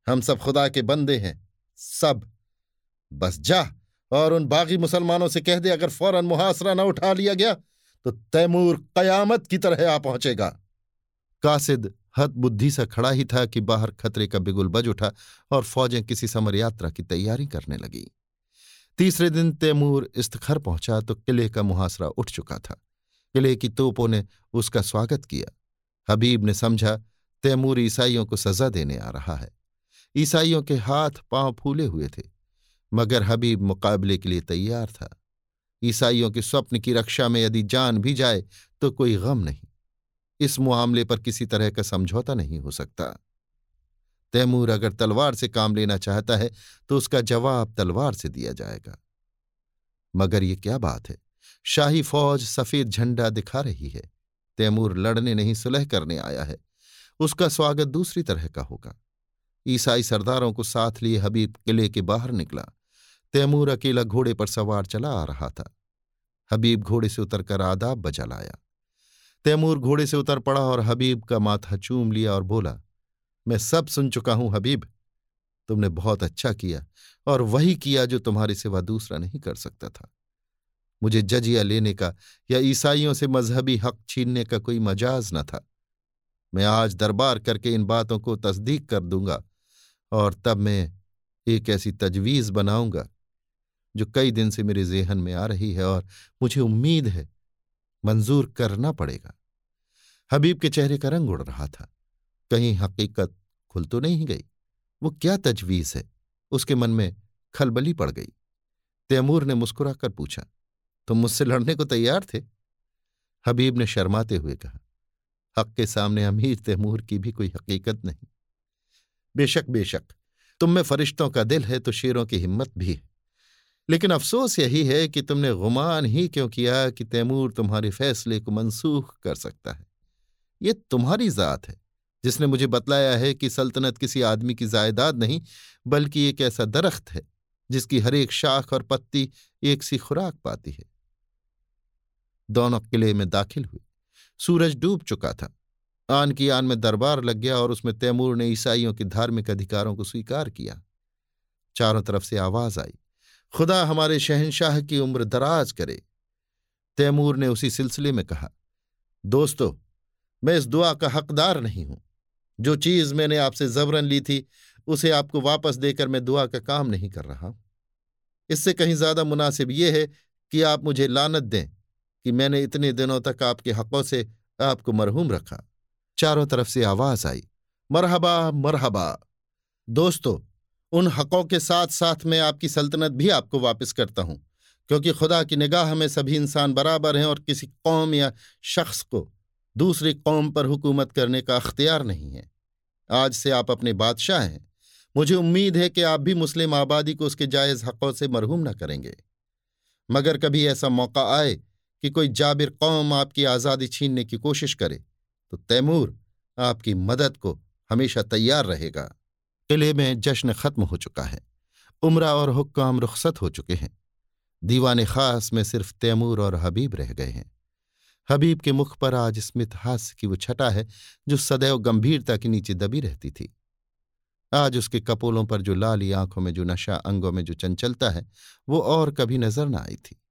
हम सब खुदा के बंदे हैं, सब। बस जा। और उन बागी मुसलमानों से कह दे, अगर फ़ौरन मुहासरा न उठा लिया गया तो तैमूर कयामत की तरह आ पहुंचेगा। कासिद हत बुद्धि सा खड़ा ही था कि बाहर खतरे का बिगुल बज उठा और फौजें किसी समर यात्रा की तैयारी करने लगी। तीसरे दिन तैमूर इस्तखर पहुँचा तो किले का मुहासरा उठ चुका था। किले की तोपों ने उसका स्वागत किया। हबीब ने समझा, तैमूर ईसाइयों को सजा देने आ रहा है। ईसाइयों के हाथ पाँव फूले हुए थे। मगर हबीब मुकाबले के लिए तैयार था। ईसाइयों के स्वप्न की रक्षा में यदि जान भी जाए तो कोई गम नहीं। इस मामले पर किसी तरह का समझौता नहीं हो सकता। तैमूर अगर तलवार से काम लेना चाहता है तो उसका जवाब तलवार से दिया जाएगा। मगर ये क्या बात है? शाही फौज सफ़ेद झंडा दिखा रही है। तैमूर लड़ने नहीं सुलह करने आया है। उसका स्वागत दूसरी तरह का होगा। ईसाई सरदारों को साथ लिए हबीब किले के बाहर निकला। तैमूर अकेला घोड़े पर सवार चला आ रहा था। हबीब घोड़े से उतरकर आदाब बजा लाया। तैमूर घोड़े से उतर पड़ा और हबीब का माथा चूम लिया और बोला, मैं सब सुन चुका हूँ हबीब। तुमने बहुत अच्छा किया और वही किया जो तुम्हारे सिवा दूसरा नहीं कर सकता था। मुझे जजिया लेने का या ईसाइयों से मजहबी हक छीनने का कोई मजाज न था। मैं आज दरबार करके इन बातों को तस्दीक कर दूँगा और तब मैं एक ऐसी तजवीज बनाऊँगा, जो कई दिन से मेरे जेहन में आ रही है और मुझे उम्मीद है मंजूर करना पड़ेगा। हबीब के चेहरे का रंग उड़ रहा था। कहीं हकीकत खुल तो नहीं गई। वो क्या तजवीज है? उसके मन में खलबली पड़ गई। तैमूर ने मुस्कुराकर पूछा, तुम मुझसे लड़ने को तैयार थे? हबीब ने शर्माते हुए कहा, हक के सामने अमीर तैमूर की भी कोई हकीकत नहीं। बेशक बेशक, तुम में फरिश्तों का दिल है तो शेरों की हिम्मत भी है। लेकिन अफसोस यही है कि तुमने गुमान ही क्यों किया कि तैमूर तुम्हारे फैसले को मनसूख कर सकता है। ये तुम्हारी ज़ात है, जिसने मुझे बतलाया है कि सल्तनत किसी आदमी की जायदाद नहीं, बल्कि एक ऐसा दरख्त है, जिसकी हर एक शाख और पत्ती एक सी खुराक पाती है। दोनों किले में दाखिल हुए, सूरज डूब चुका था। आन की आन में दरबार लग गया और उसमें तैमूर ने ईसाइयों के धार्मिक अधिकारों को स्वीकार किया। चारों तरफ़ से आवाज़ आई, खुदा हमारे शहनशाह की उम्र दराज करे। तैमूर ने उसी सिलसिले में कहा, दोस्तों, मैं इस दुआ का हकदार नहीं हूँ। जो चीज़ मैंने आपसे जबरन ली थी, उसे आपको वापस देकर मैं दुआ का काम नहीं कर रहा इससे कहीं ज़्यादा मुनासिब यह है कि आप मुझे लानत दें कि मैंने इतने दिनों तक आपके हकों से आपको मरहूम रखा। चारों तरफ़ से आवाज़ आई, मरहबा मरहबा, दोस्तों, उन हकों के साथ साथ मैं आपकी सल्तनत भी आपको वापस करता हूँ, क्योंकि खुदा की निगाह में सभी इंसान बराबर हैं और किसी कौम या शख्स को दूसरी कौम पर हुकूमत करने का अख्तियार नहीं है। आज से आप अपने बादशाह हैं। मुझे उम्मीद है कि आप भी मुस्लिम आबादी को उसके जायज़ हकों से मरहूम न करेंगे। मगर कभी ऐसा मौका आए कि कोई जाबिर कौम आपकी आज़ादी छीनने की कोशिश करे तो तैमूर आपकी मदद को हमेशा तैयार रहेगा। किले में जश्न खत्म हो चुका है। उमरा और हुक्काम रुखसत हो चुके हैं। दीवान खास में सिर्फ़ तैमूर और हबीब रह गए हैं। हबीब के मुख पर आज स्मित हास्य की वो छटा है, जो सदैव गंभीरता के नीचे दबी रहती थी। आज उसके कपोलों पर जो लाली आँखों में, जो नशा अंगों में जो चंचलता है, वो और कभी नज़र न आई थी।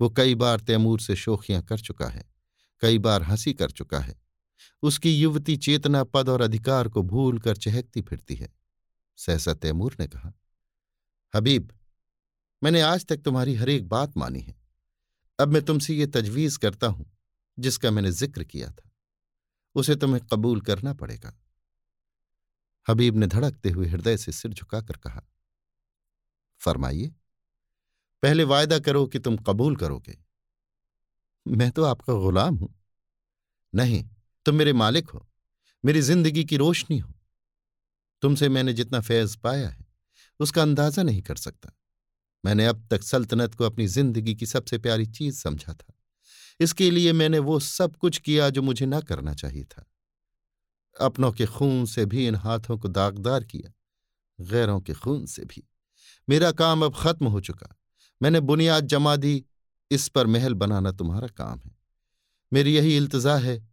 वो कई बार तैमूर से शोखियाँ कर चुका है, कई बार हँसी कर चुका है। उसकी युवती चेतना, पद और अधिकार को भूल कर चहकती फिरती है। सहसा तैमूर ने कहा, हबीब, मैंने आज तक तुम्हारी हर एक बात मानी है। अब मैं तुमसे ये तजवीज करता हूँ, जिसका मैंने ज़िक्र किया था। उसे तुम्हें कबूल करना पड़ेगा। हबीब ने धड़कते हुए हृदय से सिर झुकाकर कहा, फरमाइए, पहले वायदा करो कि तुम कबूल करोगे। मैं तो आपका गुलाम हूँ। नहीं तुम मेरे मालिक हो, मेरी ज़िंदगी की रोशनी हो। तुमसे मैंने जितना फैज पाया है, उसका अंदाज़ा नहीं कर सकता। मैंने अब तक सल्तनत को अपनी ज़िंदगी की सबसे प्यारी चीज़ समझा था। इसके लिए मैंने वो सब कुछ किया जो मुझे ना करना चाहिए था। अपनों के खून से भी इन हाथों को दागदार किया, गैरों के खून से भी। मेरा काम अब खत्म हो चुका। मैंने बुनियाद जमा दी, इस पर महल बनाना तुम्हारा काम है। मेरी यही इल्तजा है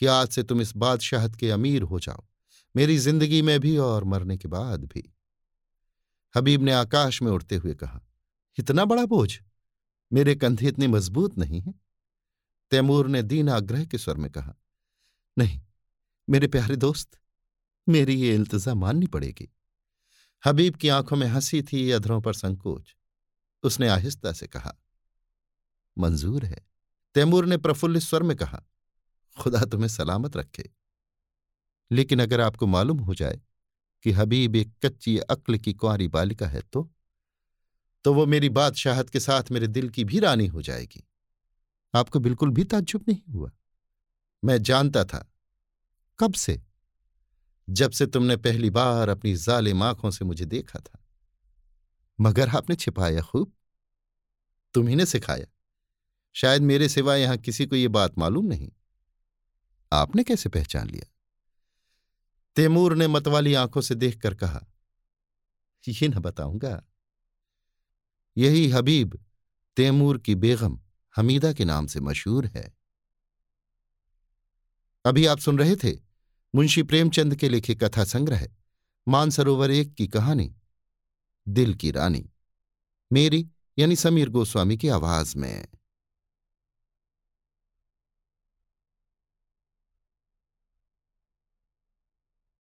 कि आज से तुम इस बादशाहत के अमीर हो जाओ, मेरी ज़िंदगी में भी और मरने के बाद भी। हबीब ने आकाश में उड़ते हुए कहा, इतना बड़ा बोझ? मेरे कंधे इतने मज़बूत नहीं हैं? तैमूर ने दीन आग्रह के स्वर में कहा, नहीं, मेरे प्यारे दोस्त, मेरी ये इल्तजा माननी पड़ेगी। हबीब की आँखों में हँसी थी, अधरों पर संकोच। उसने आहिस्ता से कहा, मंजूर है। तैमूर ने प्रफुल्लित स्वर में कहा खुदा तुम्हें सलामत रखे। लेकिन अगर आपको मालूम हो जाए कि हबीब एक कच्ची अक्ल की कुंवारी बालिका है तो तो वो मेरी बादशाहत के साथ मेरे दिल की भी रानी हो जाएगी। आपको बिल्कुल भी ताज्जुब नहीं हुआ। मैं जानता था, कब से? जब से तुमने पहली बार अपनी जालिम आँखों से मुझे देखा था। मगर आपने छिपाया खूब। तुम्ही ने सिखाया। शायद मेरे सिवा यहाँ किसी को यह बात मालूम नहीं। आपने कैसे पहचान लिया? तैमूर ने मतवाली आँखों से देखकर कहा, ये न बताऊँगा। यही हबीब तैमूर की बेगम हमीदा के नाम से मशहूर है। अभी आप सुन रहे थे मुंशी प्रेमचंद के लिखे कथा संग्रह, मानसरोवर एक की कहानी, दिल की रानी, मेरी यानी समीर गोस्वामी की आवाज़ में।